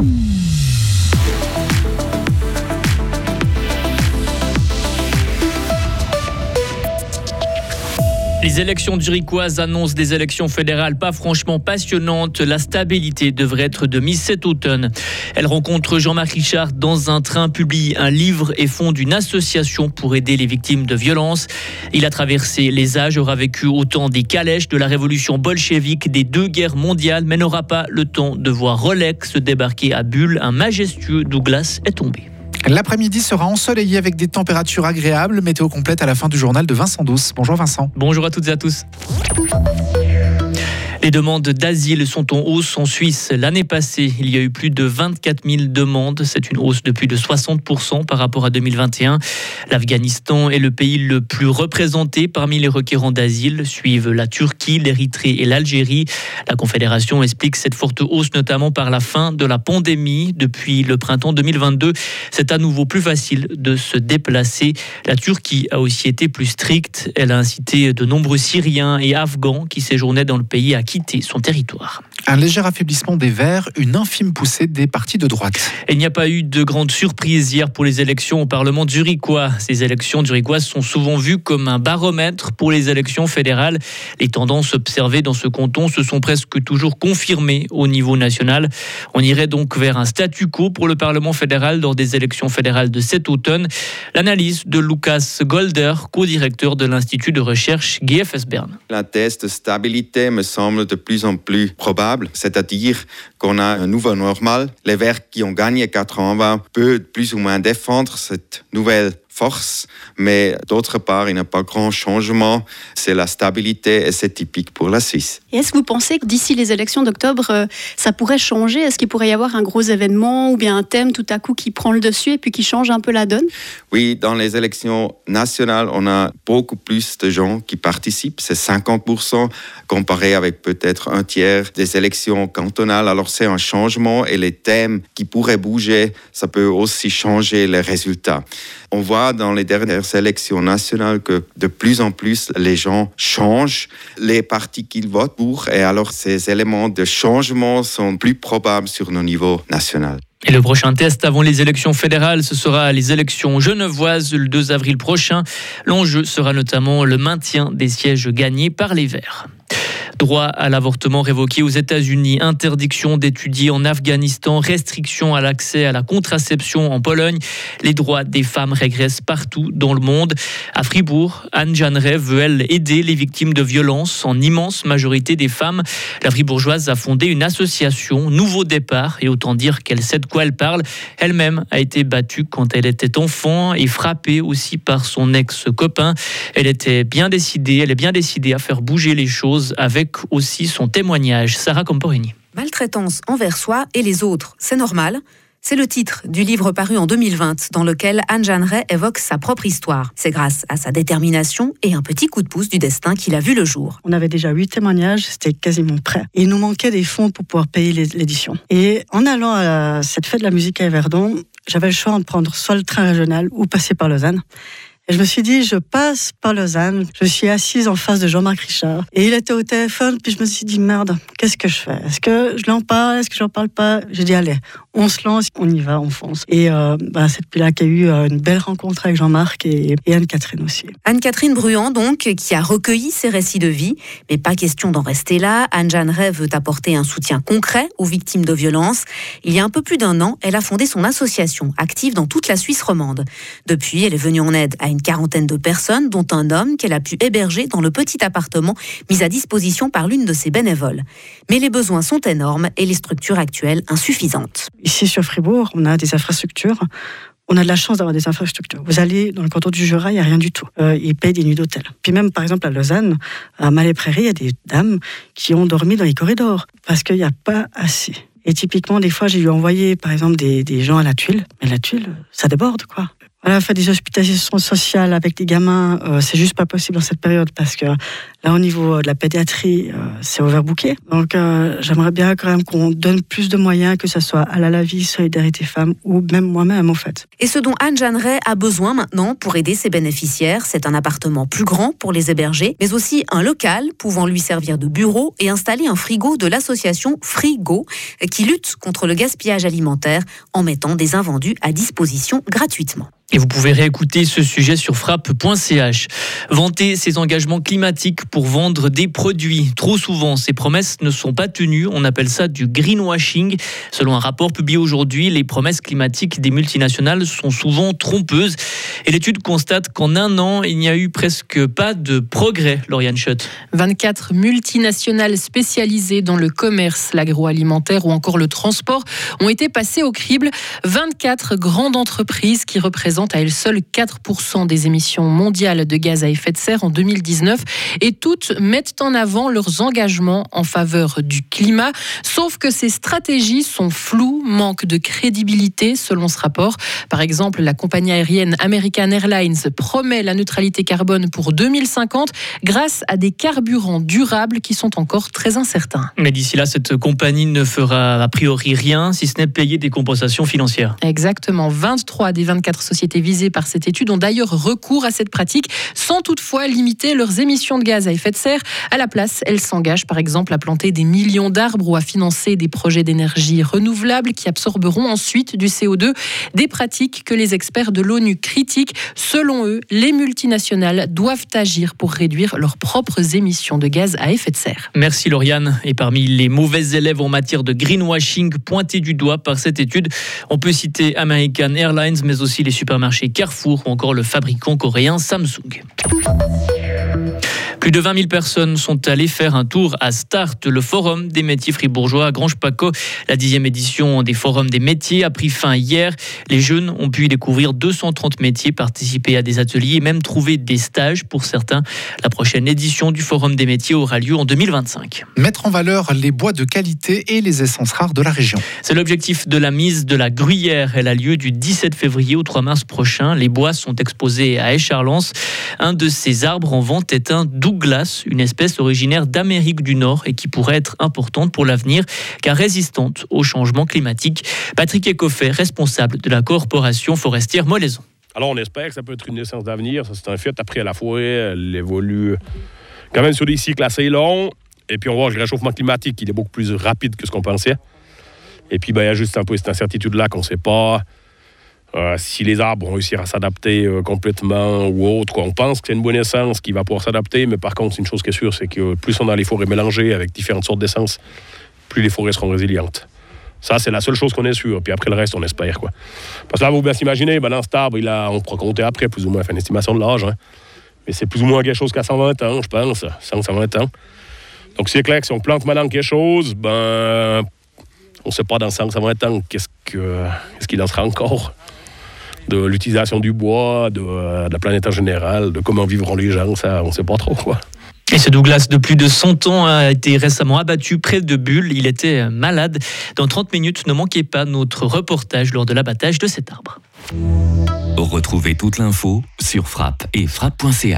Mm-hmm. Les élections duricoises annoncent des élections fédérales pas franchement passionnantes. La stabilité devrait être de mise cet automne. Elle rencontre Jean-Marc Richard dans un train, publie un livre et fonde une association pour aider les victimes de violences. Il a traversé les âges, aura vécu autant des calèches de la révolution bolchevique, des deux guerres mondiales, mais n'aura pas le temps de voir Rolex débarquer à Bulle. Un majestueux Douglas est tombé. L'après-midi sera ensoleillé avec des températures agréables. Météo complète à la fin du journal de Vincent Douce. Bonjour Vincent. Bonjour à toutes et à tous. Les demandes d'asile sont en hausse en Suisse. L'année passée, il y a eu plus de 24 000 demandes. C'est une hausse de plus de 60 par rapport à 2021. L'Afghanistan est le pays le plus représenté parmi les requérants d'asile. Suivent la Turquie, l'Érythrée et l'Algérie. La Confédération explique cette forte hausse notamment par la fin de la pandémie. Depuis le printemps 2022, c'est à nouveau plus facile de se déplacer. La Turquie a aussi été plus stricte. Elle a incité de nombreux Syriens et Afghans qui séjournaient dans le pays à quitter son territoire. Un léger affaiblissement des Verts, une infime poussée des partis de droite. il n'y a pas eu de grande surprise hier pour les élections au Parlement zurichois. Ces élections zurichoises sont souvent vues comme un baromètre pour les élections fédérales. Les tendances observées dans ce canton se sont presque toujours confirmées au niveau national. On irait donc vers un statu quo pour le Parlement fédéral dans des élections fédérales de cet automne. L'analyse de Lucas Golder, co-directeur de l'Institut de recherche GFS Bern. La de stabilité me semble de plus en plus probable c'est-à-dire qu'on a un nouveau normal. Les Verts qui ont gagné 4 ans peuvent plus ou moins défendre cette nouvelle force, mais d'autre part, il n'y a pas grand changement. C'est la stabilité et c'est typique pour la Suisse. est-ce que vous pensez que d'ici les élections d'octobre, euh, ça pourrait changer? Est-ce qu'il pourrait y avoir un gros événement ou bien un thème tout à coup qui prend le dessus et puis qui change un peu la donne? Oui, dans les élections nationales, on a beaucoup plus de gens qui participent. C'est 50% comparé avec peut-être un tiers des élections cantonales. Alors c'est un changement et les thèmes qui pourraient bouger, ça peut aussi changer les résultats. On voit dans les dernières élections nationales que de plus en plus les gens changent les partis qu'ils votent pour et alors ces éléments de changement sont plus probables sur nos niveaux nationaux. Et le prochain test avant les élections fédérales, ce sera les élections genevoises le 2 avril prochain. L'enjeu sera notamment le maintien des sièges gagnés par les Verts. Droit à l'avortement révoqué aux États-Unis, interdiction d'étudier en Afghanistan, restriction à l'accès à la contraception en Pologne. Les droits des femmes régressent partout dans le monde. À Fribourg, Anne Jeanneret veut, elle, aider les victimes de violences, en immense majorité des femmes. La fribourgeoise a fondé une association, Nouveau Départ, et autant dire qu'elle sait de quoi elle parle. Elle-même a été battue quand elle était enfant et frappée aussi par son ex-copain. Elle était bien décidée, elle est bien décidée à faire bouger les choses avec aussi son témoignage. Sarah Camporini. Maltraitance envers soi et les autres, c'est normal c'est le titre du livre paru en 2020 dans lequel Anne Jeanneret évoque sa propre histoire. C'est grâce à sa détermination et un petit coup de pouce du destin qu'il a vu le jour. On avait déjà huit témoignages, c'était quasiment prêt. il nous manquait des fonds pour pouvoir payer l'édition. Et en allant à cette fête de la musique à Everdon, j'avais le choix de prendre soit le train régional ou passer par Lausanne. Et je me suis dit, je passe par Lausanne. Je suis assise en face de Jean-Marc Richard. Et il était au téléphone, puis je me suis dit, merde, qu'est-ce que je fais? Est-ce que je l'en parle? Est-ce que je n'en parle pas? J'ai dit, allez, on se lance, on y va, on fonce. Et euh, bah, c'est depuis là qu'il y a eu euh, une belle rencontre avec Jean-Marc et, Anne-Catherine aussi. Anne-Catherine Bruand, donc, qui a recueilli ses récits de vie. Mais pas question d'en rester là. Anne-Jeanne veut apporter un soutien concret aux victimes de violences. Il y a un peu plus d'un an, elle a fondé son association, active dans toute la Suisse romande. Depuis, elle est venue en aide à une quarantaine de personnes, dont un homme qu'elle a pu héberger dans le petit appartement mis à disposition par l'une de ses bénévoles. Mais les besoins sont énormes et les structures actuelles insuffisantes. Ici sur Fribourg, on a des infrastructures. On a de la chance d'avoir des infrastructures. Vous allez dans le canton du Jura, il n'y a rien du tout. Euh, ils payent des nuits d'hôtel. Puis même, par exemple, à Lausanne, à Malais-Prairie, il y a des dames qui ont dormi dans les corridors parce qu'il n'y a pas assez. Et typiquement, des fois, j'ai eu envoyé, par exemple, des, des gens à la tuile. Mais la tuile, ça déborde, quoi. Voilà, faire des hospitalisations sociales avec les gamins, euh, c'est juste pas possible dans cette période parce que là, au niveau de la pédiatrie, euh, c'est overbooké. Donc, euh, j'aimerais bien quand même qu'on donne plus de moyens, que ce soit à la vie, Solidarité Femmes ou même moi-même, en fait. Et ce dont Anne Jeanneret a besoin maintenant pour aider ses bénéficiaires, c'est un appartement plus grand pour les héberger, mais aussi un local pouvant lui servir de bureau et installer un frigo de l'association Frigo qui lutte contre le gaspillage alimentaire en mettant des invendus à disposition gratuitement. Et vous pouvez réécouter ce sujet sur frappe.ch. Vanter ses engagements climatiques pour vendre des produits. Trop souvent, ces promesses ne sont pas tenues. On appelle ça du greenwashing. Selon un rapport publié aujourd'hui, les promesses climatiques des multinationales sont souvent trompeuses. Et l'étude constate qu'en un an, il n'y a eu presque pas de progrès, Lauriane Schott. 24 multinationales spécialisées dans le commerce, l'agroalimentaire ou encore le transport ont été passées au crible. 24 grandes entreprises qui représentent à elles seules 4% des émissions mondiales de gaz à effet de serre en 2019 et toutes mettent en avant leurs engagements en faveur du climat. Sauf que ces stratégies sont floues, manquent de crédibilité selon ce rapport. Par exemple, la compagnie aérienne American Airlines promet la neutralité carbone pour 2050 grâce à des carburants durables qui sont encore très incertains. Mais d'ici là, cette compagnie ne fera a priori rien si ce n'est payer des compensations financières. Exactement. 23 des 24 sociétés visées par cette étude ont d'ailleurs recours à cette pratique sans toutefois limiter leurs émissions de gaz à effet de serre. À la place, elles s'engagent par exemple à planter des millions d'arbres ou à financer des projets d'énergie renouvelable qui absorberont ensuite du CO2. Des pratiques que les experts de l'ONU critiquent. Selon eux, les multinationales doivent agir pour réduire leurs propres émissions de gaz à effet de serre. Merci Lauriane. Et parmi les mauvais élèves en matière de greenwashing pointés du doigt par cette étude, on peut citer American Airlines, mais aussi les super supermarché Carrefour ou encore le fabricant coréen Samsung. Plus de 20 000 personnes sont allées faire un tour à Start, le forum des métiers fribourgeois à Grange-Paco. La dixième édition des forums des métiers a pris fin hier. Les jeunes ont pu y découvrir 230 métiers, participer à des ateliers et même trouver des stages pour certains. La prochaine édition du forum des métiers aura lieu en 2025. Mettre en valeur les bois de qualité et les essences rares de la région. C'est l'objectif de la mise de la Gruyère. Elle a lieu du 17 février au 3 mars prochain. Les bois sont exposés à Écharlens. Un de ces arbres en vente est un Douglas, une espèce originaire d'Amérique du Nord et qui pourrait être importante pour l'avenir car résistante au changement climatique. Patrick Ecoffet, responsable de la corporation forestière Molaison. Alors on espère que ça peut être une naissance d'avenir, ça c'est un fait. Après la forêt, elle évolue quand même sur des cycles assez longs. Et puis on voit le réchauffement climatique, il est beaucoup plus rapide que ce qu'on pensait. Et puis ben, il y a juste un peu cette incertitude-là qu'on ne sait pas euh, si les arbres vont réussir à s'adapter euh, complètement ou autre, on pense que c'est une bonne essence qui va pouvoir s'adapter, mais par contre, une chose qui est sûre, c'est que plus on a les forêts mélangées avec différentes sortes d'essence, plus les forêts seront résilientes. Ça, c'est la seule chose qu'on est sûr. Puis après, le reste, on espère. Quoi. Parce que là, vous bien s'imaginer, ben, cet arbre, il a, on pourra compter après, plus ou moins, faire une estimation de l'âge. Hein. Mais c'est plus ou moins quelque chose qu'à 120 ans, je pense. 120 ans. Donc, c'est clair que si on plante maintenant quelque chose, ben, on ne sait pas dans 120 ans qu'est-ce qu'il ce qu'il en sera encore de l'utilisation du bois, de, la planète en général, de comment vivront les gens, ça, on ne sait pas trop. quoi. Et ce Douglas de plus de 100 ans a été récemment abattu près de Bulle. Il était malade. Dans 30 minutes, ne manquez pas notre reportage lors de l'abattage de cet arbre. Retrouvez toute l'info sur frappe et frappe.ch.